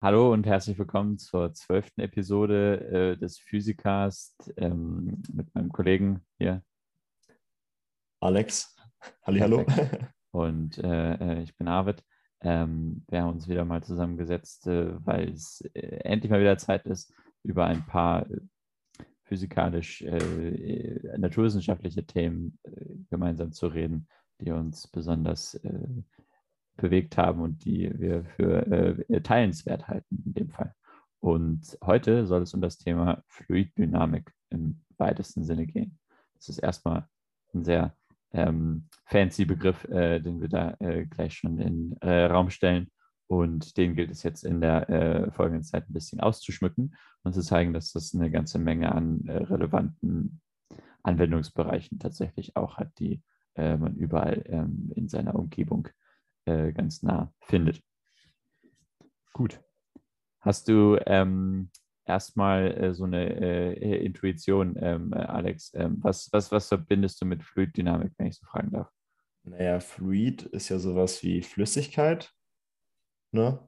Hallo und herzlich willkommen zur zwölften Episode äh, des Physikast ähm, mit meinem Kollegen hier. Alex. Hallo. Und äh, äh, ich bin Arvid. Ähm, wir haben uns wieder mal zusammengesetzt, äh, weil es äh, endlich mal wieder Zeit ist, über ein paar äh, physikalisch naturwissenschaftliche Themen gemeinsam zu reden, die uns besonders bewegt haben und die wir für äh, teilenswert halten in dem Fall. Und heute soll es um das Thema Fluiddynamik im weitesten Sinne gehen. Das ist erstmal ein sehr ähm, fancy Begriff, äh, den wir da äh, gleich schon in äh, Raum stellen. Und den gilt es jetzt in der äh, folgenden Zeit ein bisschen auszuschmücken und zu zeigen, dass das eine ganze Menge an äh, relevanten Anwendungsbereichen tatsächlich auch hat, die äh, man überall ähm, in seiner Umgebung äh, ganz nah findet. Gut. Hast du ähm, erstmal äh, so eine äh, Intuition, ähm, Alex? Ähm, was, was, was verbindest du mit Fluiddynamik, wenn ich so fragen darf? Naja, Fluid ist ja sowas wie Flüssigkeit, ne?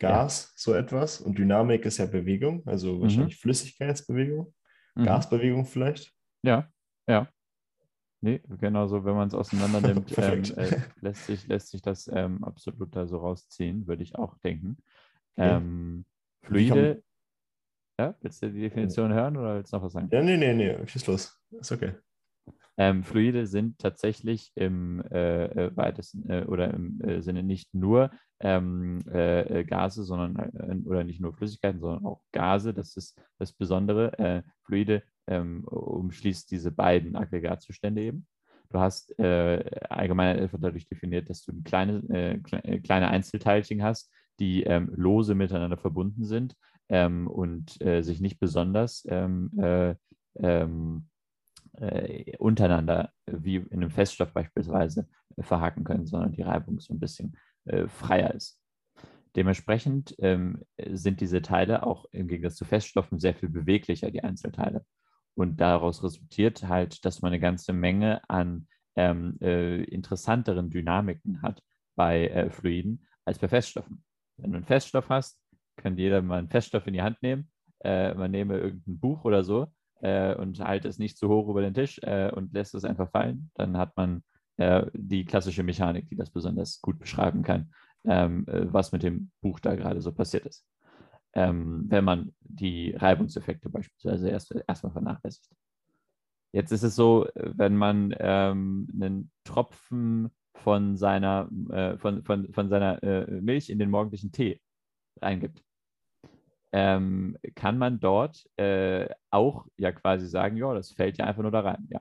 Gas, ja. so etwas. Und Dynamik ist ja Bewegung, also mhm. wahrscheinlich mhm. Flüssigkeitsbewegung, mhm. Gasbewegung vielleicht. Ja, ja. Nee, genau so, wenn man es auseinander nimmt, ähm, äh, lässt, sich, lässt sich das ähm, absolut da so rausziehen, würde ich auch denken. Ähm, Fluide, ja, willst du die Definition hören oder willst du noch was sagen? Ja, nee, nee, nee, schieß los. Ist okay. Ähm, Fluide sind tatsächlich im äh, äh weitesten äh, oder im äh, Sinne nicht nur ähm, äh, äh Gase, sondern oder nicht nur Flüssigkeiten, sondern auch Gase. Das ist das Besondere. Fluide ähm, umschließt diese beiden Aggregatzustände eben. Du hast äh, allgemein einfach dadurch definiert, dass du kleine, äh, äh, kleine Einzelteilchen hast, die ähm, lose miteinander verbunden sind ähm, und äh, sich nicht besonders ähm, äh, ähm, äh, untereinander, wie in einem Feststoff beispielsweise, verhaken können, sondern die Reibung so ein bisschen freier ist. Dementsprechend ähm, sind diese Teile auch im Gegensatz zu Feststoffen sehr viel beweglicher, die Einzelteile. Und daraus resultiert halt, dass man eine ganze Menge an ähm, äh, interessanteren Dynamiken hat bei äh, Fluiden als bei Feststoffen. Wenn du einen Feststoff hast, kann jeder mal einen Feststoff in die Hand nehmen. Äh, man nehme irgendein Buch oder so äh, und halte es nicht zu hoch über den Tisch äh, und lässt es einfach fallen. Dann hat man äh, die klassische Mechanik, die das besonders gut beschreiben kann, ähm, was mit dem Buch da gerade so passiert ist ähm, wenn man die Reibungseffekte beispielsweise erst, erstmal vernachlässigt. Jetzt ist es so, wenn man ähm, einen Tropfen von seiner, äh, von, von, von seiner äh, Milch in den morgendlichen Tee reingibt, ähm, kann man dort äh, auch ja quasi sagen, ja, das fällt ja einfach nur da rein. Ja.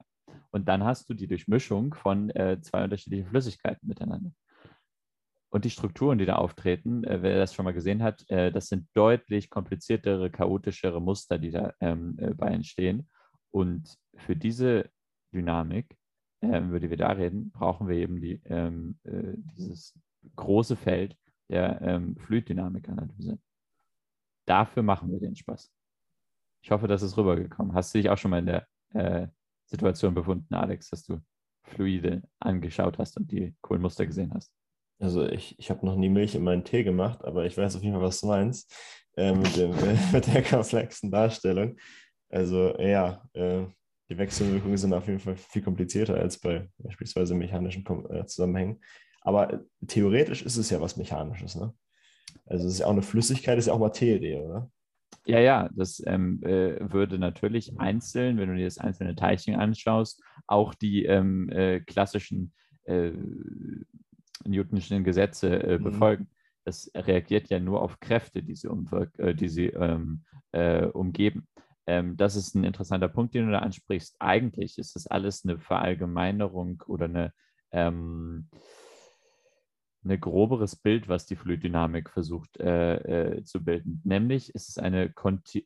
Und dann hast du die Durchmischung von äh, zwei unterschiedlichen Flüssigkeiten miteinander. Und die Strukturen, die da auftreten, äh, wer das schon mal gesehen hat, äh, das sind deutlich kompliziertere, chaotischere Muster, die da ähm, äh, bei entstehen. Und für diese Dynamik, ähm, über die wir da reden, brauchen wir eben die, ähm, äh, dieses große Feld der ähm, Fluiddynamikanalyse. Dafür machen wir den Spaß. Ich hoffe, das ist rübergekommen. Hast du dich auch schon mal in der äh, Situation befunden, Alex, dass du Fluide angeschaut hast und die coolen Muster gesehen hast? Also ich, ich habe noch nie Milch in meinen Tee gemacht, aber ich weiß auf jeden Fall, was du meinst äh, mit, dem, äh, mit der komplexen Darstellung. Also ja, äh, die Wechselwirkungen sind auf jeden Fall viel komplizierter als bei beispielsweise mechanischen äh, Zusammenhängen. Aber theoretisch ist es ja was Mechanisches, ne? Also es ist ja auch eine Flüssigkeit, ist ja auch Materie, oder? Ja, ja, das ähm, äh, würde natürlich einzeln, wenn du dir das einzelne Teilchen anschaust, auch die ähm, äh, klassischen äh, Newtonschen Gesetze äh, mhm. befolgen. Das reagiert ja nur auf Kräfte, die sie, äh, die sie ähm, äh, umgeben. Ähm, das ist ein interessanter Punkt, den du da ansprichst. Eigentlich ist das alles eine Verallgemeinerung oder eine ähm, ein groberes Bild, was die Fluiddynamik versucht äh, äh, zu bilden. Nämlich ist es eine,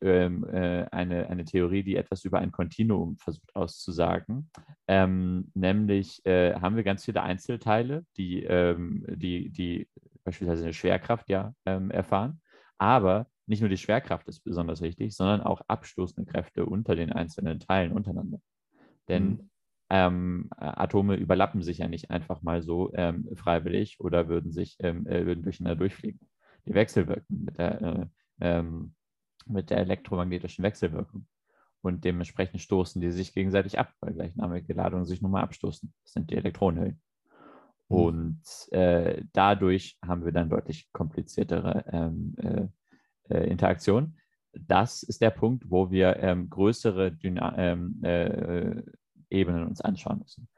ähm, äh, eine, eine Theorie, die etwas über ein Kontinuum versucht auszusagen. Ähm, nämlich äh, haben wir ganz viele Einzelteile, die, ähm, die, die beispielsweise eine Schwerkraft ja ähm, erfahren. Aber nicht nur die Schwerkraft ist besonders wichtig, sondern auch abstoßende Kräfte unter den einzelnen Teilen untereinander. Denn mhm ähm, Atome überlappen sich ja nicht einfach mal so ähm, freiwillig oder würden sich ähm, äh, würden durcheinander durchfliegen. die Wechselwirkung, mit der, äh, ähm, mit der elektromagnetischen Wechselwirkung. Und dementsprechend stoßen die sich gegenseitig ab, weil gleichnamige Ladungen sich nochmal abstoßen. Das sind die Elektronenhüllen. Mhm. Und äh, dadurch haben wir dann deutlich kompliziertere ähm, äh, äh, Interaktionen. Das ist der Punkt, wo wir ähm, größere Dyna äh, Ebenen uns anschauen müssen.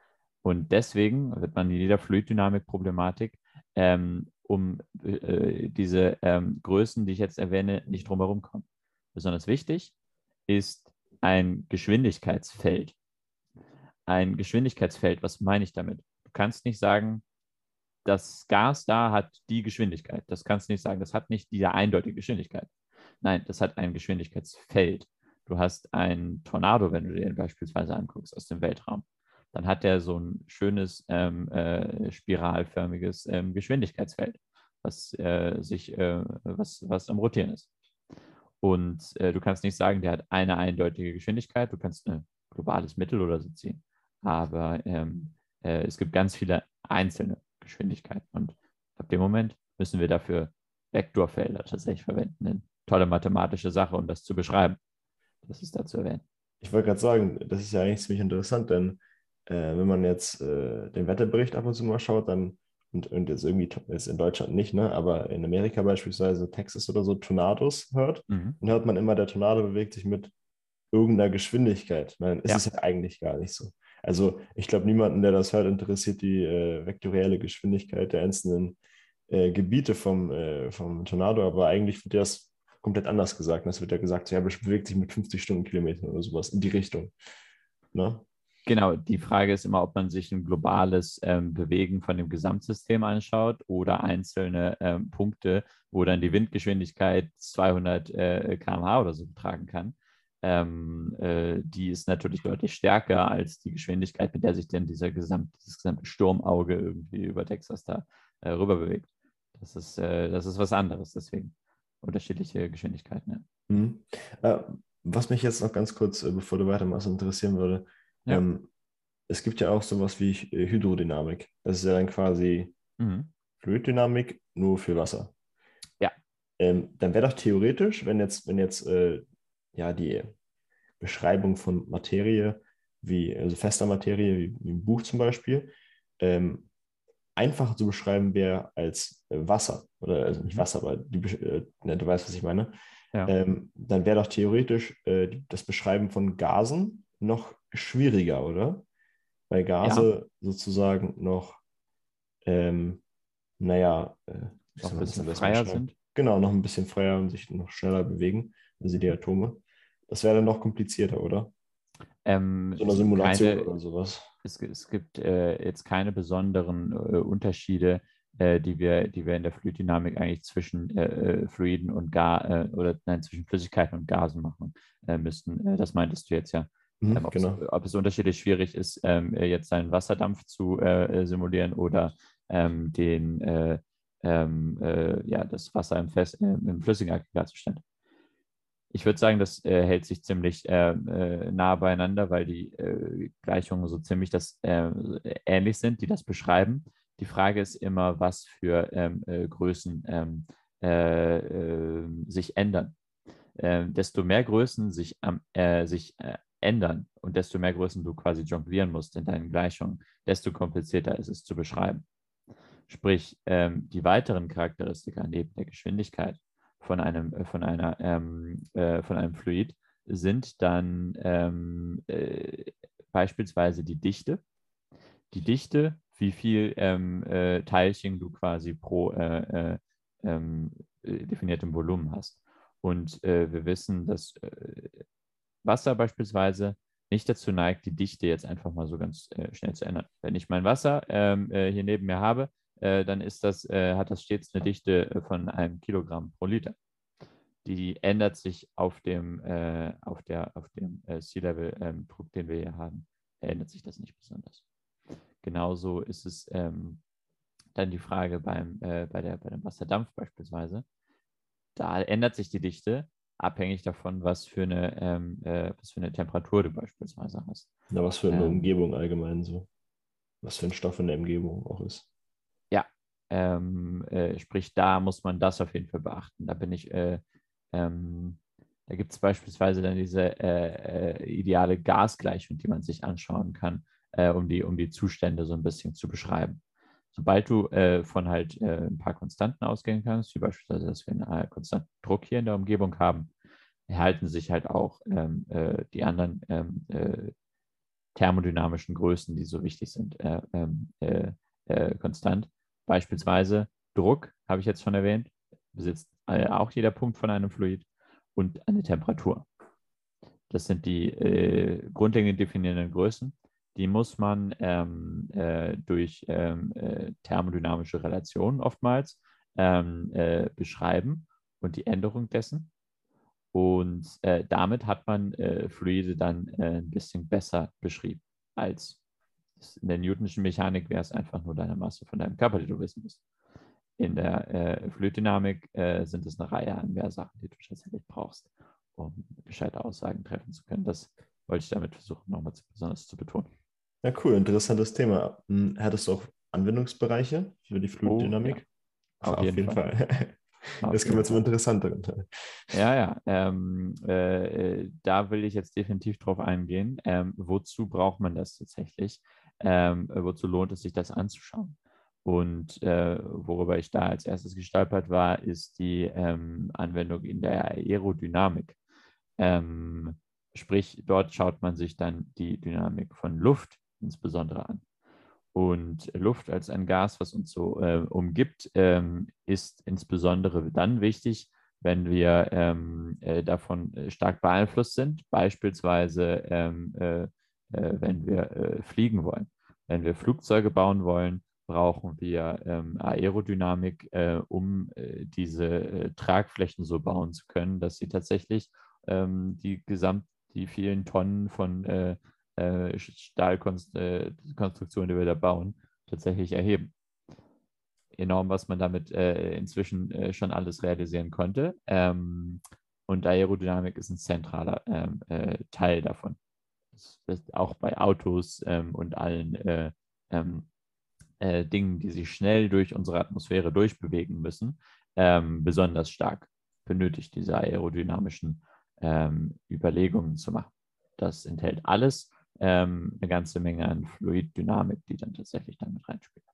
Und deswegen wird man in jeder Fluiddynamik-Problematik ähm, um äh, diese ähm, Größen, die ich jetzt erwähne, nicht drumherum kommen. Besonders wichtig ist ein Geschwindigkeitsfeld. Ein Geschwindigkeitsfeld, was meine ich damit? Du kannst nicht sagen, das Gas da hat die Geschwindigkeit. Das kannst du nicht sagen. Das hat nicht diese eindeutige Geschwindigkeit. Nein, das hat ein Geschwindigkeitsfeld. Du hast einen Tornado, wenn du den beispielsweise anguckst aus dem Weltraum. Dann hat der so ein schönes ähm, äh, spiralförmiges ähm, Geschwindigkeitsfeld, was, äh, sich, äh, was, was am Rotieren ist. Und äh, du kannst nicht sagen, der hat eine eindeutige Geschwindigkeit. Du kannst ein globales Mittel oder so ziehen. Aber ähm, äh, es gibt ganz viele einzelne Geschwindigkeiten. Und ab dem Moment müssen wir dafür Vektorfelder tatsächlich verwenden. Eine tolle mathematische Sache, um das zu beschreiben. Das ist dazu erwähnt. Ich wollte gerade sagen, das ist ja eigentlich ziemlich interessant, denn äh, wenn man jetzt äh, den Wetterbericht ab und zu mal schaut, dann und, und jetzt irgendwie jetzt in Deutschland nicht, ne, aber in Amerika beispielsweise Texas oder so Tornados hört, mhm. dann hört man immer, der Tornado bewegt sich mit irgendeiner Geschwindigkeit. Nein, ist ja. es ja eigentlich gar nicht so. Also ich glaube, niemanden, der das hört, interessiert die äh, vektorielle Geschwindigkeit der einzelnen äh, Gebiete vom, äh, vom Tornado, aber eigentlich wird das komplett anders gesagt. Es wird ja gesagt, ja, bewegt sich mit 50 Stundenkilometern oder sowas in die Richtung. Ne? Genau, die Frage ist immer, ob man sich ein globales ähm, Bewegen von dem Gesamtsystem anschaut oder einzelne ähm, Punkte, wo dann die Windgeschwindigkeit 200 äh, km/h oder so betragen kann. Ähm, äh, die ist natürlich deutlich stärker als die Geschwindigkeit, mit der sich denn dieser gesamt, dieses gesamte Sturmauge irgendwie über Texas da äh, rüber bewegt. Das ist, äh, das ist was anderes, deswegen unterschiedliche Geschwindigkeiten. Ja. Mhm. Äh, was mich jetzt noch ganz kurz, äh, bevor du weitermachst, interessieren würde, ja. Ähm, es gibt ja auch sowas wie äh, Hydrodynamik. Das ist ja dann quasi mhm. Fluiddynamik nur für Wasser. Ja. Ähm, dann wäre doch theoretisch, wenn jetzt, wenn jetzt äh, ja die Beschreibung von Materie, wie, also fester Materie, wie, wie im Buch zum Beispiel, ähm, einfacher zu beschreiben wäre als äh, Wasser. Oder also nicht mhm. Wasser, aber die, äh, ne, du weißt, was ich meine. Ja. Ähm, dann wäre doch theoretisch äh, das Beschreiben von Gasen noch schwieriger, oder? Weil Gase ja. sozusagen noch, ähm, naja, äh, noch ein bisschen freier sind. Genau, noch ein bisschen freier und sich noch schneller bewegen, also die Atome. Das wäre dann noch komplizierter, oder? Ähm, so eine Simulation keine, oder sowas. Es, es gibt äh, jetzt keine besonderen äh, Unterschiede, äh, die, wir, die wir in der Fluiddynamik eigentlich zwischen äh, äh, Fluiden und Gar oder nein, zwischen Flüssigkeiten und Gasen machen müssten. das meintest du jetzt ja. Mhm, ähm, genau. es, ob es unterschiedlich schwierig ist, ähm, jetzt einen Wasserdampf zu äh, simulieren oder ähm, den, äh, ähm, äh, ja, das Wasser im, Fest, im flüssigen Aggregatzustand. Ich würde sagen, das äh, hält sich ziemlich äh, äh, nah beieinander, weil die Gleichungen so ziemlich das, ähnlich sind, die das beschreiben. Die Frage ist immer, was für ähm, Größen ähm, sich ändern. desto mehr Größen sich, sich ändern und desto mehr Größen du quasi jonglieren musst in deinen Gleichungen, desto komplizierter ist es zu beschreiben. Sprich, ähm, die weiteren Charakteristika neben der Geschwindigkeit von einem, äh, von einer, ähm, äh, von einem Fluid sind dann ähm, äh, beispielsweise die Dichte. Die Dichte, wie viel ähm, äh, Teilchen du quasi pro äh, äh, ähm, definiertem Volumen hast. Und wir wissen, dass Wasser beispielsweise nicht dazu neigt, die Dichte jetzt einfach mal so ganz schnell zu ändern. Wenn ich mein Wasser ähm, äh, hier neben mir habe, dann ist das, äh, hat das stets eine Dichte äh, von einem Kilogramm pro Liter. Die ändert sich auf dem, äh, auf der, auf dem Sea-Level-Druck, ähm, den wir hier haben, ändert sich das nicht besonders. Genauso ist es ähm, dann die Frage beim, bei, der, bei dem Wasserdampf beispielsweise. Da ändert sich die Dichte, abhängig davon, was für eine, ähm, äh, was für eine Temperatur du beispielsweise hast. Na, was für eine ähm, Umgebung allgemein so. Was für ein Stoff in der Umgebung auch ist. Ähm, äh, sprich, da muss man das auf jeden Fall beachten. Da bin ich, äh, ähm, da gibt es beispielsweise dann diese äh, äh, ideale Gasgleichung, die man sich anschauen kann, äh, um, die, um die Zustände so ein bisschen zu beschreiben. Sobald du äh, von halt ein paar Konstanten ausgehen kannst, wie beispielsweise, dass wir einen konstanten Druck hier in der Umgebung haben, erhalten sich halt auch ähm, die anderen ähm, thermodynamischen Größen, die so wichtig sind, ähm, konstant. Beispielsweise Druck, habe ich jetzt schon erwähnt, besitzt äh, auch jeder Punkt von einem Fluid und eine Temperatur. Das sind die äh, grundlegend definierenden Größen. Die muss man ähm, äh, durch ähm, äh, thermodynamische Relationen oftmals ähm, äh, beschreiben und die Änderung dessen. Und äh, damit hat man Fluide dann ein bisschen besser beschrieben als in der Newtonschen Mechanik wäre es einfach nur deine Masse von deinem Körper, die du wissen musst. In der äh, Fluiddynamik äh, sind es eine Reihe an mehr Sachen, die du tatsächlich brauchst, um gescheite Aussagen treffen zu können. Das wollte ich damit versuchen, nochmal besonders zu betonen. Ja, cool, interessantes Thema. Hm, hattest du auch Anwendungsbereiche für die Fluiddynamik? Oh, ja. Auf, Auf, jeden, jeden Fall. Fall. Das kommen wir zum interessanteren Teil. Ja, ja. Ähm, äh, da will ich jetzt definitiv drauf eingehen. Ähm, wozu braucht man das tatsächlich? Ähm, wozu lohnt es sich, das anzuschauen? Und äh, worüber ich da als erstes gestolpert war, ist die ähm, Anwendung in der Aerodynamik. Ähm, sprich, dort schaut man sich dann die Dynamik von Luft insbesondere an. Und Luft als ein Gas, was uns so äh, umgibt, ähm, ist insbesondere dann wichtig, wenn wir ähm, äh, davon äh, stark beeinflusst sind, beispielsweise ähm, äh, wenn wir äh, fliegen wollen. Wenn wir Flugzeuge bauen wollen, brauchen wir ähm, Aerodynamik, äh, um äh, diese äh, Tragflächen so bauen zu können, dass sie tatsächlich ähm, die gesamt, die vielen Tonnen von äh, Stahlkonstruktionen, die wir da bauen, tatsächlich erheben. Enorm, was man damit inzwischen schon alles realisieren konnte. Ähm, und Aerodynamik ist ein zentraler ähm, Teil davon auch bei Autos ähm, und allen äh, ähm, äh, Dingen, die sich schnell durch unsere Atmosphäre durchbewegen müssen, ähm, besonders stark benötigt, diese aerodynamischen ähm, Überlegungen zu machen. Das enthält alles eine ganze Menge an Fluiddynamik, die dann tatsächlich damit reinspielt.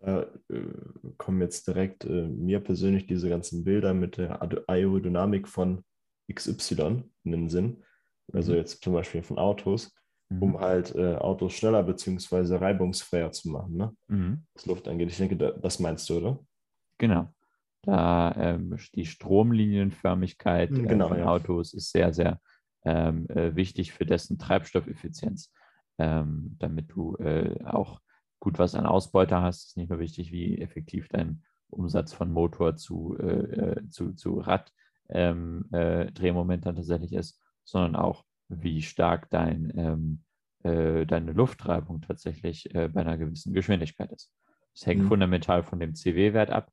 Da äh, kommen jetzt direkt äh, mir persönlich diese ganzen Bilder mit der Aerodynamik von XY in den Sinn also mhm. jetzt zum Beispiel von Autos, mhm. um halt äh, Autos schneller bzw. reibungsfreier zu machen, ne? Mhm. was Luft angeht. Ich denke, das meinst du, oder? Genau. Da ähm, die Stromlinienförmigkeit mhm, genau, äh, von ja. Autos ist sehr, sehr ähm, äh, wichtig für dessen Treibstoffeffizienz, ähm, damit du äh, auch gut was an Ausbeute hast. Es ist nicht nur wichtig, wie effektiv dein Umsatz von Motor zu, äh, äh, zu, zu Rad-Drehmoment ähm, dann tatsächlich ist, sondern auch, wie stark dein, ähm, äh, deine Luftreibung tatsächlich äh, bei einer gewissen Geschwindigkeit ist. Das hängt mhm. fundamental von dem CW-Wert ab.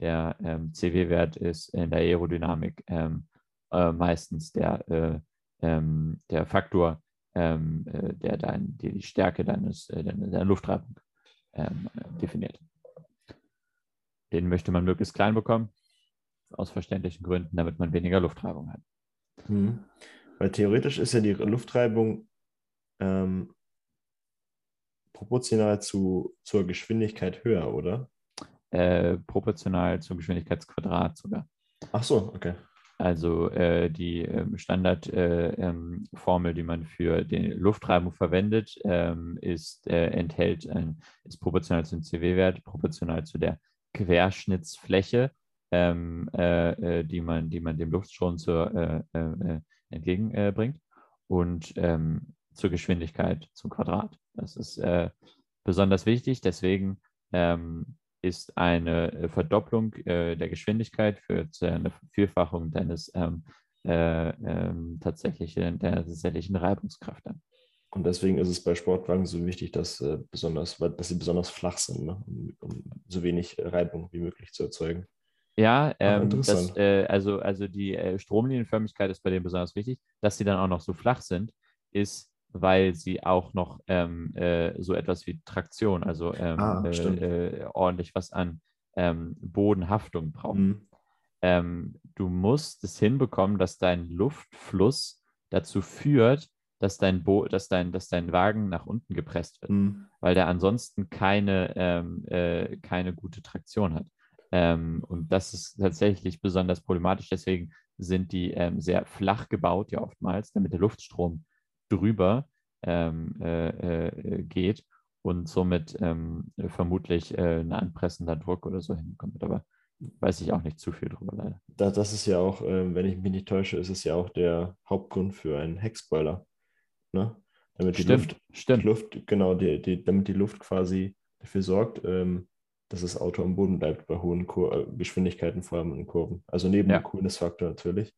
Der ähm, CW-Wert ist in der Aerodynamik ähm, äh, meistens der, äh, ähm, der Faktor, ähm, äh, der dein, die, die Stärke deines, äh, deiner, deiner Luftreibung ähm, definiert. Den möchte man möglichst klein bekommen, aus verständlichen Gründen, damit man weniger Luftreibung hat. Mhm. Weil theoretisch ist ja die Luftreibung ähm, proportional zu, zur Geschwindigkeit höher, oder? Äh, proportional zum Geschwindigkeitsquadrat sogar. Ach so, okay. Also äh, die ähm, Standardformel, äh, ähm, die man für die Luftreibung verwendet, ähm, ist, äh, enthält ein, ist proportional zum CW-Wert, proportional zu der Querschnittsfläche, ähm, äh, äh, die, man, die man dem Luftstrom zur entgegenbringt und ähm, zur Geschwindigkeit zum Quadrat. Das ist äh, besonders wichtig. Deswegen ähm, ist eine äh, Verdopplung äh, der Geschwindigkeit für eine Vervierfachung deines ähm, äh, ähm, tatsächlichen, der tatsächlichen Reibungskraft an. Und deswegen ist es bei Sportwagen so wichtig, dass, äh, besonders, dass sie besonders flach sind, ne? um, um so wenig Reibung wie möglich zu erzeugen. Ja, ähm, das, äh, also, also die äh, Stromlinienförmigkeit ist bei denen besonders wichtig. Dass sie dann auch noch so flach sind, ist, weil sie auch noch ähm, äh, so etwas wie Traktion, also ähm, ah, äh, äh, ordentlich was an ähm, Bodenhaftung braucht. Mhm. Ähm, du musst es hinbekommen, dass dein Luftfluss dazu führt, dass dein, Bo dass dein, dass dein Wagen nach unten gepresst wird, Mhm. weil der ansonsten keine, ähm, äh, keine gute Traktion hat. Ähm, und das ist tatsächlich besonders problematisch. Deswegen sind die ähm, sehr flach gebaut, ja oftmals, damit der Luftstrom drüber ähm, äh, äh, geht und somit ähm, vermutlich äh, ein anpressender Druck oder so hinkommt. Aber weiß ich auch nicht zu viel drüber leider. Da, das ist ja auch, ähm, wenn ich mich nicht täusche, ist es ja auch der Hauptgrund für einen Heckspoiler. Ne? Damit die Stimmt, Luft, die stimmt. Luft, genau, die, die, damit die Luft quasi dafür sorgt, ähm, dass das Auto am Boden bleibt bei hohen Kur äh, Geschwindigkeiten, vor allem in Kurven. Also neben Ja. dem Coolness-Faktor natürlich.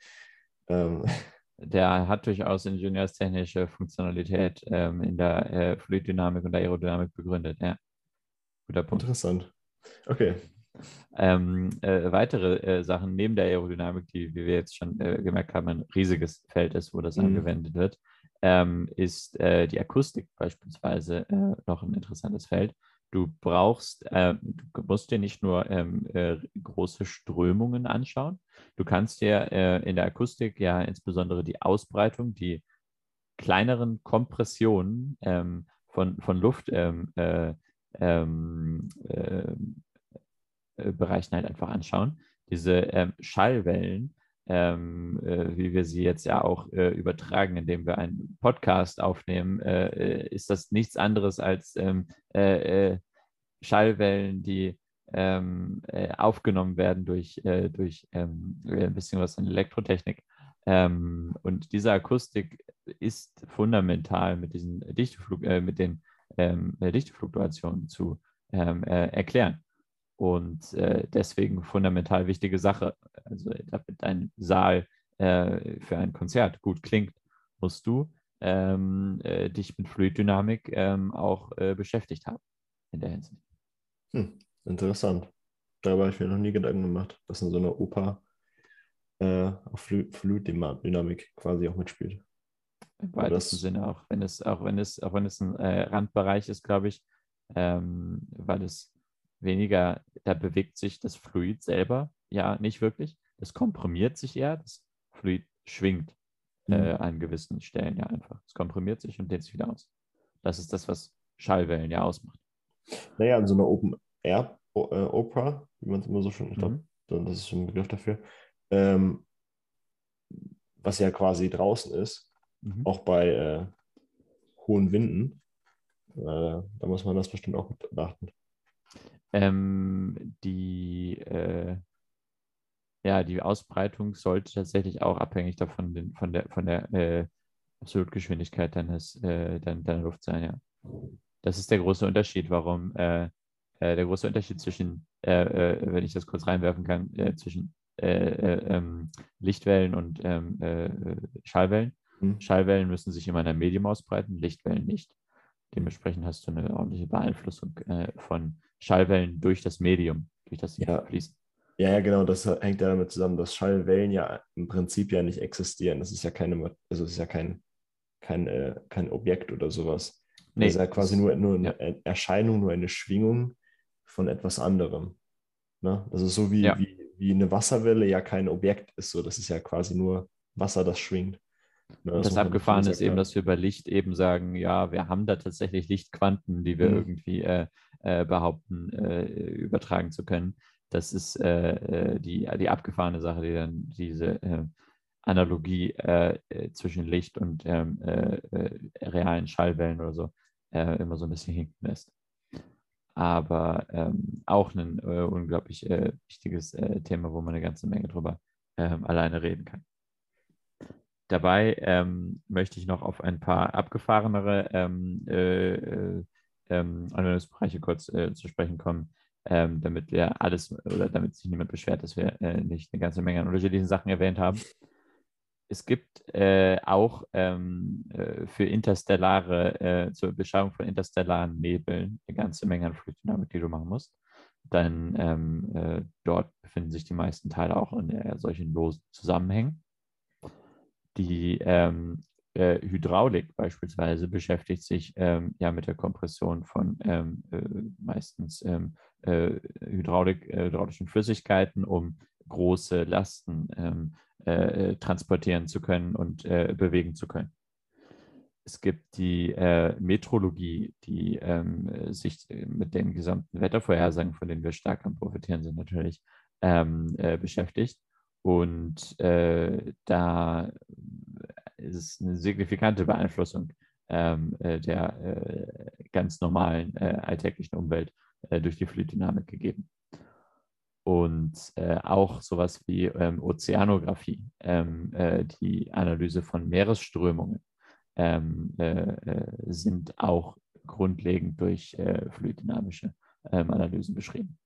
Ähm, Der hat durchaus ingenieurstechnische Funktionalität ähm, in der äh, Fluiddynamik und der Aerodynamik begründet. Ja, guter Punkt. interessant. Okay. Ähm, äh, weitere äh, Sachen neben der Aerodynamik, die, wie wir jetzt schon äh, gemerkt haben, ein riesiges Feld ist, wo das Mhm. angewendet wird, ähm, ist äh, die Akustik beispielsweise noch ein interessantes Feld. Du brauchst, äh, du musst dir nicht nur ähm, äh, große Strömungen anschauen, du kannst dir äh, in der Akustik ja insbesondere die Ausbreitung, die kleineren Kompressionen ähm, von, von Luft ähm, äh, ähm, ähm, äh, Bereichen halt einfach anschauen. Diese ähm, Schallwellen, ähm, äh, wie wir sie jetzt ja auch äh, übertragen, indem wir einen Podcast aufnehmen, äh, äh, ist das nichts anderes als ähm, äh, äh, Schallwellen, die ähm, äh, aufgenommen werden durch, äh, durch ähm, ein bisschen was in Elektrotechnik. Ähm, und diese Akustik ist fundamental mit diesen Dichteflug, äh, mit den ähm, äh, Dichtefluktuationen zu ähm, äh, erklären. Und äh, deswegen fundamental wichtige Sache. Also damit ein Saal äh, für ein Konzert gut klingt, musst du ähm, äh, dich mit Fluiddynamik auch äh, beschäftigt haben in der Hinsicht. Hm, interessant. Darüber habe ich mir noch nie Gedanken gemacht, dass in so einer Oper äh, auf Flu Fluiddynamik quasi auch mitspielt. Im weitesten Sinne, auch wenn es, auch wenn es, auch wenn es ein äh, Randbereich ist, glaube ich, ähm, weil es weniger, da bewegt sich das Fluid selber ja nicht wirklich. Es komprimiert sich eher, das Fluid schwingt äh, Mhm. an gewissen Stellen ja einfach. Es komprimiert sich und dehnt sich wieder aus. Das ist das, was Schallwellen ja ausmacht. Naja, in so einer Open Air äh, Opera, wie man es immer so schön, ich glaube, Mhm. das ist schon ein Begriff dafür, ähm, was ja quasi draußen ist, Mhm. auch bei äh, hohen Winden. Äh, da muss man das bestimmt auch mit beachten. Ähm, die, äh, ja, die Ausbreitung sollte tatsächlich auch abhängig davon den, von der, von der äh, Absolutgeschwindigkeit deines, äh, deiner, deiner Luft sein, ja. Das ist der große Unterschied, warum äh, der große Unterschied zwischen, äh, äh, wenn ich das kurz reinwerfen kann, äh, zwischen äh, äh, ähm, Lichtwellen und ähm, äh, äh, Schallwellen. Hm. Schallwellen müssen sich immer in einem Medium ausbreiten, Lichtwellen nicht. Dementsprechend hast du eine ordentliche Beeinflussung äh, von Schallwellen durch das Medium, durch das sie Ja. fließen. Ja, ja, genau, das hängt ja damit zusammen, dass Schallwellen ja im Prinzip ja nicht existieren. Das ist ja keine, also es ist ja kein, kein, äh, kein Objekt oder sowas. Nee, das ist ja quasi nur, nur eine ja. Erscheinung, nur eine Schwingung von etwas anderem. Ne? Das ist so wie, Ja. wie, wie eine Wasserwelle ja kein Objekt ist. So, das ist ja quasi nur Wasser, das schwingt. Ne, das Abgefahrene dazu ist eben, dass wir bei Licht eben sagen, ja, wir haben da tatsächlich Lichtquanten, die wir Mhm. irgendwie äh, äh, behaupten, äh, übertragen zu können. Das ist äh, äh, die, die abgefahrene Sache, die dann diese äh, Analogie zwischen Licht und ähm, äh, äh, realen Schallwellen oder so immer so ein bisschen hinken lässt. Aber ähm, auch ein äh, unglaublich äh, wichtiges äh, Thema, wo man eine ganze Menge drüber ähm, alleine reden kann. Dabei ähm, möchte ich noch auf ein paar abgefahrenere ähm, äh, äh, ähm, Anwendungsbereiche kurz äh, zu sprechen kommen, ähm, damit wir alles oder damit sich niemand beschwert, dass wir nicht eine ganze Menge an unterschiedlichen Sachen erwähnt haben. Es gibt äh, auch ähm, äh, für interstellare, äh, zur Beschreibung von interstellaren Nebeln eine ganze Menge an Fluiddynamik, die du machen musst. Dann ähm, äh, dort befinden sich die meisten Teile auch in äh, solchen losen Zusammenhängen. Die ähm, äh, Hydraulik beispielsweise beschäftigt sich ähm, ja mit der Kompression von ähm, äh, meistens ähm, äh, Hydraulik, hydraulischen Flüssigkeiten, um große Lasten ähm, äh, transportieren zu können und äh, bewegen zu können. Es gibt die Metrologie, die ähm, sich mit den gesamten Wettervorhersagen, von denen wir stark am Profitieren sind, natürlich ähm, beschäftigt. Und da ist eine signifikante Beeinflussung ähm, äh, der äh, ganz normalen äh, alltäglichen Umwelt äh, durch die Fluiddynamik gegeben. Und äh, auch sowas wie ähm, Ozeanographie, ähm, äh, die Analyse von Meeresströmungen, ähm, sind auch grundlegend durch fluiddynamische ähm, Analysen beschrieben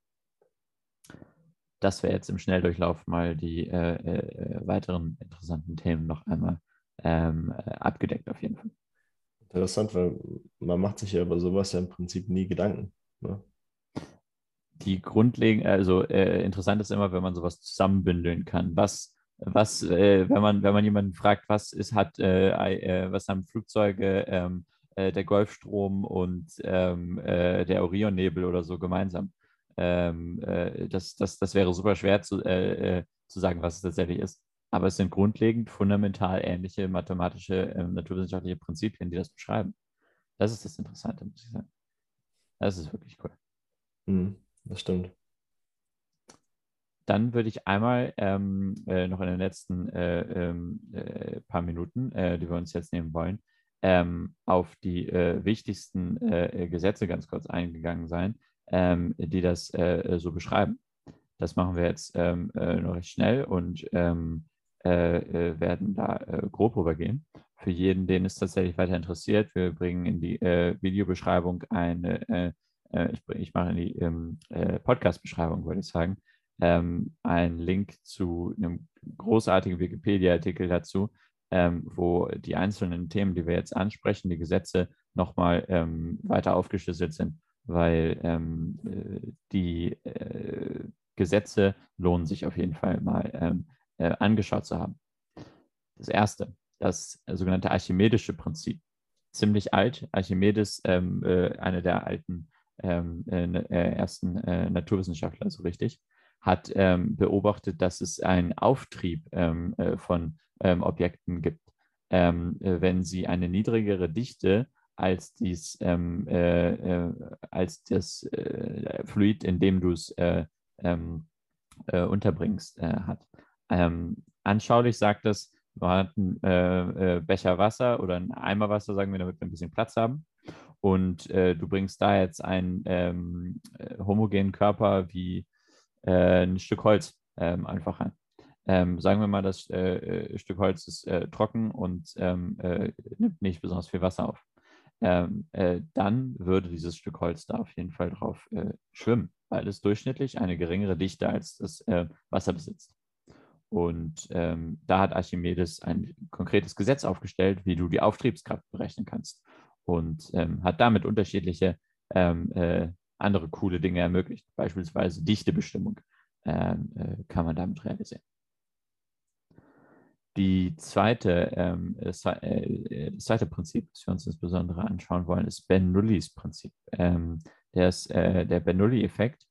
das wäre jetzt im Schnelldurchlauf mal die äh, äh, weiteren interessanten Themen noch einmal ähm, äh, abgedeckt auf jeden Fall. Interessant, weil man macht sich ja über sowas ja im Prinzip nie Gedanken. Ne? Die grundlegend, also äh, interessant ist immer, wenn man sowas zusammenbündeln kann. Was, was, äh, wenn man, wenn man jemanden fragt, was ist, hat, äh, äh was haben Flugzeuge, ähm, äh, der Golfstrom und ähm, der Orionnebel oder so gemeinsam? Ähm, das, das, das wäre super schwer zu, zu sagen, was es tatsächlich ist aber es sind grundlegend fundamental ähnliche mathematische, äh, naturwissenschaftliche Prinzipien, die das beschreiben. Das ist das Interessante, muss ich sagen. Das ist wirklich cool. Mhm, das stimmt. Dann würde ich einmal ähm, äh, noch in den letzten äh, ähm, äh, paar Minuten, äh, die wir uns jetzt nehmen wollen, ähm, auf die äh, wichtigsten Gesetze ganz kurz eingegangen sein, ähm, die das so beschreiben. Das machen wir jetzt ähm, noch recht schnell und ähm, äh, äh, werden da äh, grob rübergehen. Für jeden, den es tatsächlich weiter interessiert, wir bringen in die äh, Videobeschreibung eine, äh, äh, ich, ich, mache in die ähm, Podcast-Beschreibung, würde ich sagen, ähm, einen Link zu einem großartigen Wikipedia-Artikel dazu, ähm, wo die einzelnen Themen, die wir jetzt ansprechen, die Gesetze nochmal ähm, weiter aufgeschlüsselt sind, weil ähm, die Gesetze lohnen sich auf jeden Fall mal ähm, äh, angeschaut zu haben. Das erste, das sogenannte archimedische Prinzip. Ziemlich alt. Archimedes, ähm, äh, einer der alten ähm, äh, ne, äh ersten äh, Naturwissenschaftler, so richtig, hat ähm, beobachtet, dass es einen Auftrieb ähm, äh, von ähm, Objekten gibt, ähm, wenn sie eine niedrigere Dichte als, dies, als das Fluid, in dem du es unterbringst, hat. Ähm, anschaulich sagt es, wir hatten äh, äh, Becher Wasser oder ein Eimer Wasser, sagen wir, damit wir ein bisschen Platz haben. Und äh, du bringst da jetzt einen ähm, äh, homogenen Körper wie äh, ein Stück Holz ähm, einfach rein. Ähm, sagen wir mal, das äh, Stück Holz ist trocken und ähm, nimmt nicht besonders viel Wasser auf. Ähm, dann würde dieses Stück Holz da auf jeden Fall drauf schwimmen, weil es durchschnittlich eine geringere Dichte als das Wasser besitzt. Und ähm, da hat Archimedes ein konkretes Gesetz aufgestellt, wie du die Auftriebskraft berechnen kannst. Und ähm, hat damit unterschiedliche ähm, äh, andere coole Dinge ermöglicht. Beispielsweise Dichtebestimmung ähm, äh, kann man damit realisieren. Die zweite, ähm, das, äh, das, zweite Prinzip, das wir uns insbesondere anschauen wollen, ist Bernoullis Prinzip. Ähm, das, äh, der Bernoulli-Effekt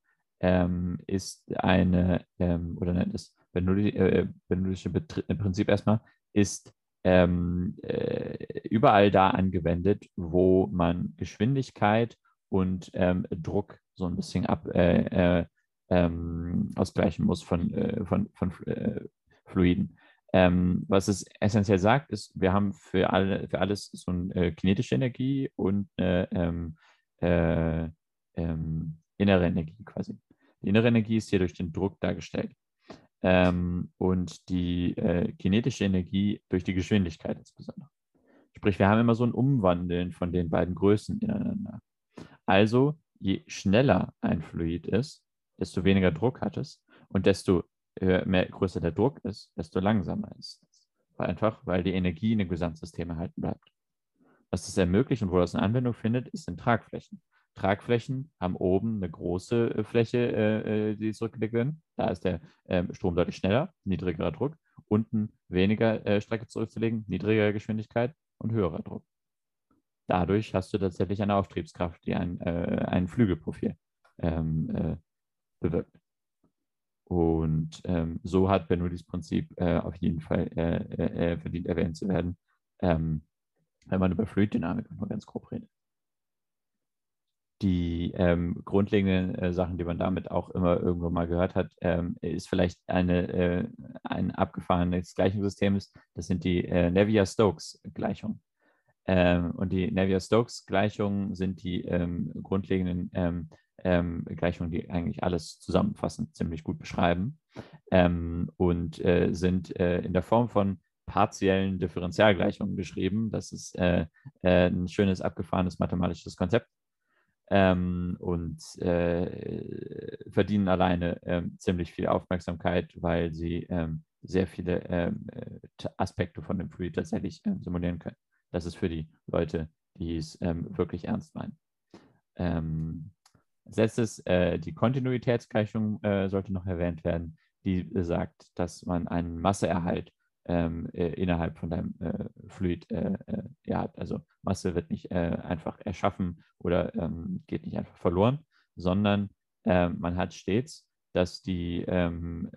ist eine, oder nennt es Bernoulli, äh, Bernoullische äh, Prinzip erstmal, ist ähm, äh, überall da angewendet, wo man Geschwindigkeit und ähm, Druck so ein bisschen ab, äh, äh ähm, ausgleichen muss von, äh, von, von Fluiden. Ähm, was es essentiell sagt, ist, wir haben für, alle, für alles so eine kinetische Energie und eine ähm, innere Energie quasi. Die innere Energie ist hier durch den Druck dargestellt ähm, und die äh, kinetische Energie durch die Geschwindigkeit insbesondere. Sprich, wir haben immer so ein Umwandeln von den beiden Größen ineinander. Also, je schneller ein Fluid ist, desto weniger Druck hat es und desto äh, mehr, größer der Druck ist, desto langsamer ist es. Einfach, weil die Energie in dem Gesamtsystem erhalten bleibt. Was das ermöglicht und wo das eine Anwendung findet, ist in Tragflächen. Tragflächen haben oben eine große äh, Fläche, äh, äh, die zurückgelegt werden. Da ist der ähm, Strom deutlich schneller, niedrigerer Druck. Unten weniger Strecke zurückzulegen, niedrigere Geschwindigkeit, und höherer Druck. Dadurch hast du tatsächlich eine Auftriebskraft, die ein, äh, ein Flügelprofil ähm, äh, bewirkt. Und ähm, so hat Bernoullis Prinzip äh, auf jeden Fall äh, äh, verdient erwähnt zu werden, ähm, wenn man über Fluiddynamik nur ganz grob redet. Die ähm, grundlegenden äh, Sachen, die man damit auch immer irgendwo mal gehört hat, ähm, ist vielleicht eine, äh, ein abgefahrenes Gleichungssystem. Das sind die äh, Navier-Stokes-Gleichungen. Ähm, und die Navier-Stokes-Gleichungen sind die ähm, grundlegenden ähm, ähm, Gleichungen, die eigentlich alles zusammenfassend ziemlich gut beschreiben und äh, sind äh, in der Form von partiellen Differentialgleichungen geschrieben. Das ist äh ein schönes, abgefahrenes mathematisches Konzept ähm, und äh, verdienen alleine ähm, ziemlich viel Aufmerksamkeit, weil sie ähm, sehr viele ähm, äh, Aspekte von dem Fluid tatsächlich simulieren können. Das ist für die Leute, die es wirklich ernst meinen. Als letztes, äh, die Kontinuitätsgleichung äh, sollte noch erwähnt werden, die sagt, dass man einen Masseerhalt ähm, äh, innerhalb von deinem äh, Fluid äh, äh, ja. Also Masse wird nicht einfach erschaffen oder ähm, geht nicht einfach verloren, sondern ähm, man hat stets, dass die, ähm,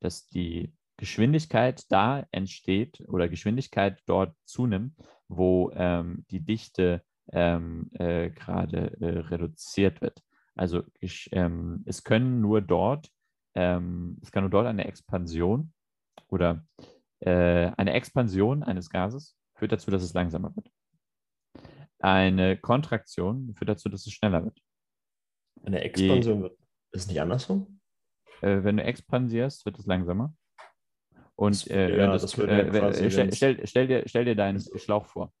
dass die Geschwindigkeit da entsteht oder Geschwindigkeit dort zunimmt, wo ähm, die Dichte ähm, äh, gerade äh, reduziert wird. Also ich, ähm, es können nur dort, ähm, es kann nur dort eine Expansion oder äh, eine Expansion eines Gases führt dazu, dass es langsamer wird. Eine Kontraktion führt dazu, dass es schneller wird. Eine Expansion wird. Ist es nicht andersrum? Äh, wenn du expandierst, wird es langsamer. Und äh, ja, das, das äh, stell, stell, stell, dir, stell dir deinen Schlauch vor.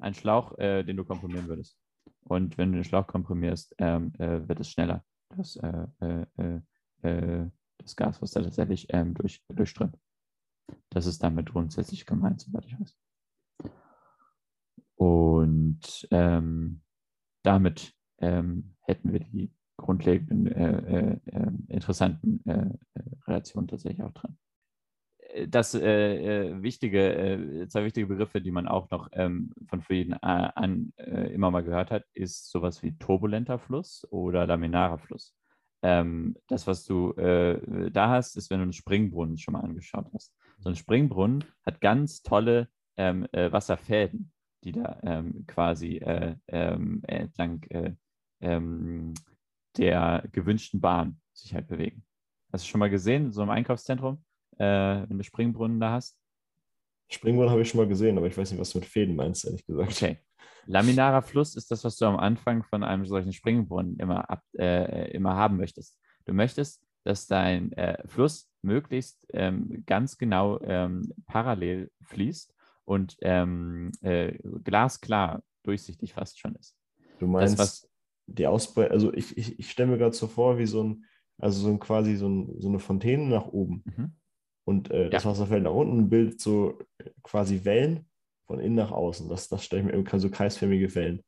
Ein Schlauch, äh, den du komprimieren würdest. Und wenn du den Schlauch komprimierst, ähm, äh, wird es schneller, das, äh, äh, äh, das Gas, was da tatsächlich ähm, durch, durchströmt. Das ist damit grundsätzlich gemeint, soweit ich weiß. Und ähm, damit ähm, hätten wir die grundlegenden äh, äh, interessanten Relationen tatsächlich auch drin das äh, äh, wichtige, äh, zwei wichtige Begriffe, die man auch noch ähm, von Frieden äh, an äh, immer mal gehört hat, ist sowas wie turbulenter Fluss oder laminarer Fluss. Ähm, das, was du äh, da hast, ist, wenn du einen Springbrunnen schon mal angeschaut hast. So ein Springbrunnen hat ganz tolle ähm, Wasserfäden, die da ähm, quasi ähm, entlang ähm, der gewünschten Bahn sich halt bewegen. Hast du schon mal gesehen, so im Einkaufszentrum? äh, wenn du Springbrunnen da hast? Springbrunnen habe ich schon mal gesehen, aber ich weiß nicht, was du mit Fäden meinst, ehrlich gesagt. Okay. Laminarer Fluss ist das, was du am Anfang von einem solchen Springbrunnen immer, ab, äh, immer haben möchtest. Du möchtest, dass dein äh, Fluss möglichst ähm, ganz genau ähm, parallel fließt und ähm, äh, glasklar durchsichtig fast schon ist. Du meinst, das, die Ausbreitung, also ich, ich, ich stelle mir gerade so vor, wie so ein, also so ein quasi so, ein, so eine Fontäne nach oben. Mhm. Und äh, das ja. Wasser fällt nach unten und bildet so quasi Wellen von innen nach außen. Das, das stelle ich mir so kreisförmige Wellen.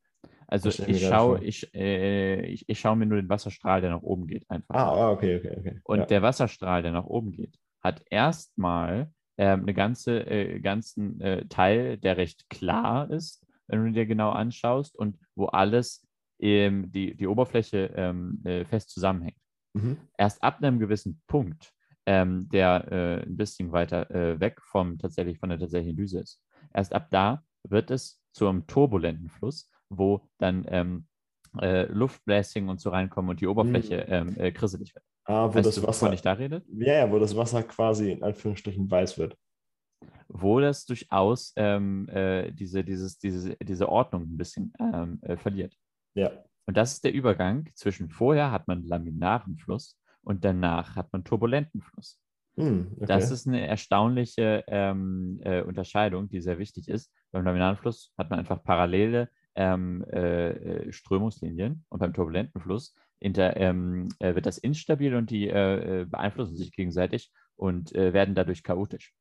Also ich schaue, ich, äh, ich, ich schaue mir nur den Wasserstrahl, der nach oben geht, einfach. Ah, ah okay, okay, okay. Und ja. der Wasserstrahl, der nach oben geht, hat erstmal äh, eine ganze, äh, ganzen äh, Teil, der recht klar ist, wenn du dir genau anschaust und wo alles ähm, die, die Oberfläche ähm, äh, fest zusammenhängt. Mhm. Erst ab einem gewissen Punkt ähm, der äh, ein bisschen weiter äh, weg vom tatsächlich von der tatsächlichen Düse ist. Erst ab da wird es zu einem turbulenten Fluss, wo dann ähm, äh, Luftbläschen und so reinkommen und die Oberfläche mhm. ähm, äh, krisselig wird. Ah, wo weißt das du, Wasser, ich da redet? Ja, ja, wo das Wasser quasi in Anführungsstrichen weiß wird. Wo das durchaus ähm, äh, diese, dieses, diese, diese Ordnung ein bisschen ähm, äh, verliert. Ja. Und das ist der Übergang zwischen vorher hat man laminaren Fluss und danach hat man turbulenten Fluss. Hm, okay. Das ist eine erstaunliche ähm, äh, Unterscheidung, die sehr wichtig ist. Beim laminaren Fluss hat man einfach parallele ähm, äh, äh Strömungslinien und beim turbulenten Fluss inter, ähm, äh, wird das instabil und die äh, äh, beeinflussen sich gegenseitig und werden dadurch chaotisch.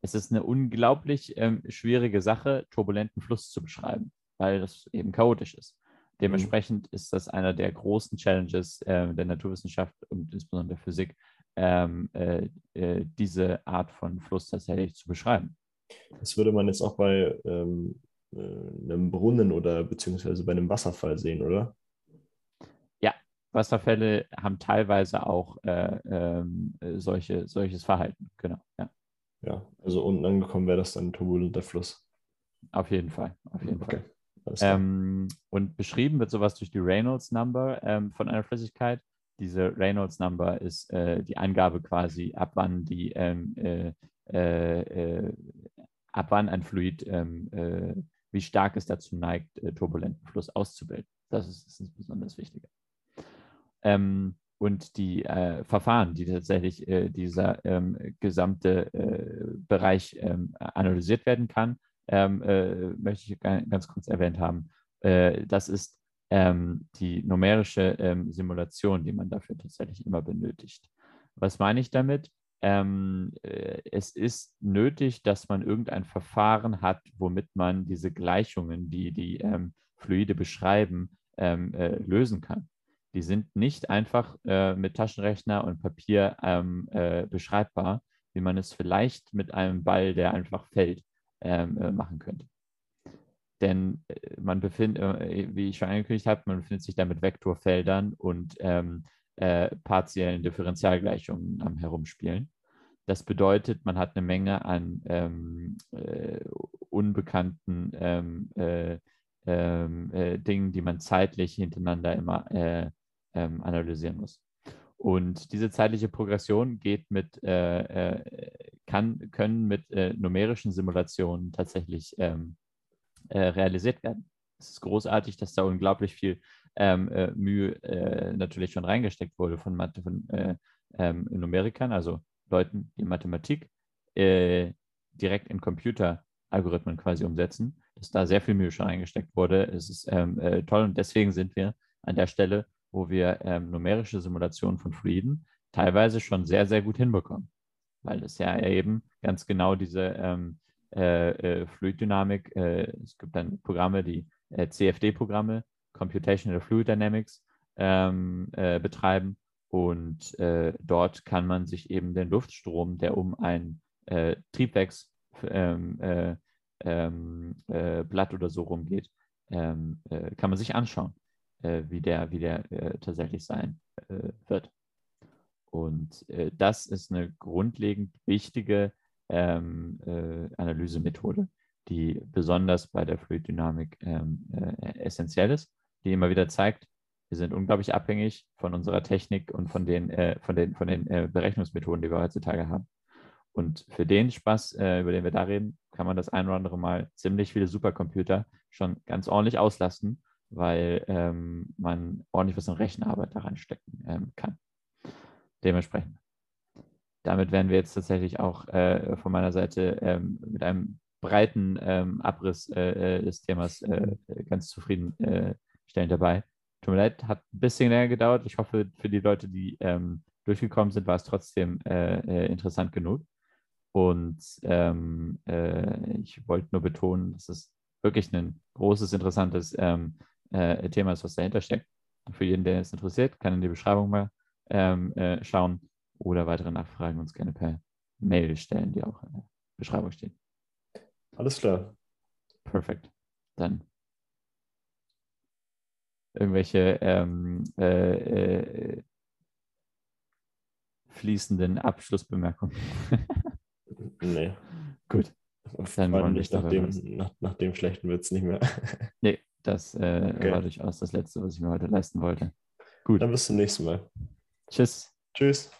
Es ist eine unglaublich ähm, schwierige Sache, turbulenten Fluss zu beschreiben, weil das eben chaotisch ist. Mhm. Dementsprechend ist das einer der großen Challenges äh, der Naturwissenschaft und insbesondere der Physik, ähm, äh, äh, diese Art von Fluss tatsächlich zu beschreiben. Das würde man jetzt auch bei ähm, äh, einem Brunnen oder beziehungsweise bei einem Wasserfall sehen, oder? Ja, Wasserfälle haben teilweise auch äh, ähm, solche, solches Verhalten, genau. Ja. ja, also unten angekommen wäre das dann ein turbulenter Fluss. Auf jeden Fall, auf jeden Okay. Fall. Ähm, und beschrieben wird sowas durch die Reynolds Number ähm, von einer Flüssigkeit. Diese Reynolds Number ist äh, die Angabe quasi, ab wann die ähm, äh, äh, äh, ab wann ein Fluid, ähm, äh, wie stark es dazu neigt, äh, turbulenten Fluss auszubilden. Das ist, das ist besonders wichtig. Ähm, und die äh, Verfahren, die tatsächlich äh, dieser ähm, gesamte äh, Bereich ähm, analysiert werden kann, ähm, äh, möchte ich ga- ganz kurz erwähnt haben. Äh, das ist ähm, die numerische ähm, Simulation, die man dafür tatsächlich immer benötigt. Was meine ich damit? Ähm, äh, es ist nötig, dass man irgendein Verfahren hat, womit man diese Gleichungen, die die ähm, Fluide beschreiben, ähm, äh, lösen kann. Die sind nicht einfach äh, mit Taschenrechner und Papier ähm, äh, beschreibbar, wie man es vielleicht mit einem Ball, der einfach fällt, ähm, äh, machen könnte. Denn äh, man befindet, wie ich schon angekündigt habe, man befindet sich da mit Vektorfeldern und ähm, äh, partiellen Differentialgleichungen am Herumspielen. Das bedeutet, man hat eine Menge an ähm, äh, unbekannten ähm, äh, ähm, äh, Dingen, die man zeitlich hintereinander immer äh, ähm, analysieren muss. Und diese zeitliche Progression geht mit, kann, können mit numerischen Simulationen tatsächlich ähm, äh, realisiert werden. Es ist großartig, dass da unglaublich viel ähm, äh, Mühe äh, natürlich schon reingesteckt wurde von, Mathe, von äh, ähm, Numerikern, also Leuten, die Mathematik äh, direkt in Computeralgorithmen quasi umsetzen, dass da sehr viel Mühe schon reingesteckt wurde. Es ist ähm, äh, toll und deswegen sind wir an der Stelle, wo wir ähm, numerische Simulationen von Fluiden teilweise schon sehr, sehr gut hinbekommen, weil es ja eben ganz genau diese ähm, äh, Fluiddynamik, es gibt dann Programme, die äh, CFD-Programme, Computational Fluid Dynamics, ähm, äh, betreiben und äh, dort kann man sich eben den Luftstrom, der um ein äh, Triebwerksblatt ähm, äh, ähm, äh, oder so rumgeht, ähm, äh, kann man sich anschauen, wie der, wie der tatsächlich sein wird. Und das ist eine grundlegend wichtige ähm, äh, Analysemethode, die besonders bei der Fluiddynamik ähm, äh, essentiell ist, die immer wieder zeigt, wir sind unglaublich abhängig von unserer Technik und von den, äh, von den, von den äh, Berechnungsmethoden, die wir heutzutage haben. Und für den Spaß, äh, über den wir da reden, kann man das ein oder andere Mal ziemlich viele Supercomputer schon ganz ordentlich auslasten, weil ähm, man ordentlich was an Rechenarbeit da reinstecken ähm, kann. Dementsprechend. Damit wären wir jetzt tatsächlich auch äh, von meiner Seite ähm, mit einem breiten ähm, Abriss äh, äh, des Themas äh, ganz zufriedenstellend dabei. Tut mir leid, hat ein bisschen länger gedauert. Ich hoffe, für die Leute, die ähm, durchgekommen sind, war es trotzdem äh, äh, interessant genug. Und ähm, äh, ich wollte nur betonen, dass es wirklich ein großes, interessantes ähm, äh, Thema ist, was dahinter steckt. Für jeden, der es interessiert, kann in die Beschreibung mal ähm, äh, schauen oder weitere Nachfragen uns gerne per Mail stellen, die auch in der Beschreibung stehen. Alles klar. Perfekt. Dann irgendwelche ähm, äh, äh, fließenden Abschlussbemerkungen. Nee. Gut, Dann wollen wir nicht nach dem, nach, nach dem schlechten Witz nicht mehr. nee, das äh, Okay. war durchaus das Letzte, was ich mir heute leisten wollte. Gut, Dann bis zum nächsten Mal. tschüss. Tschüss.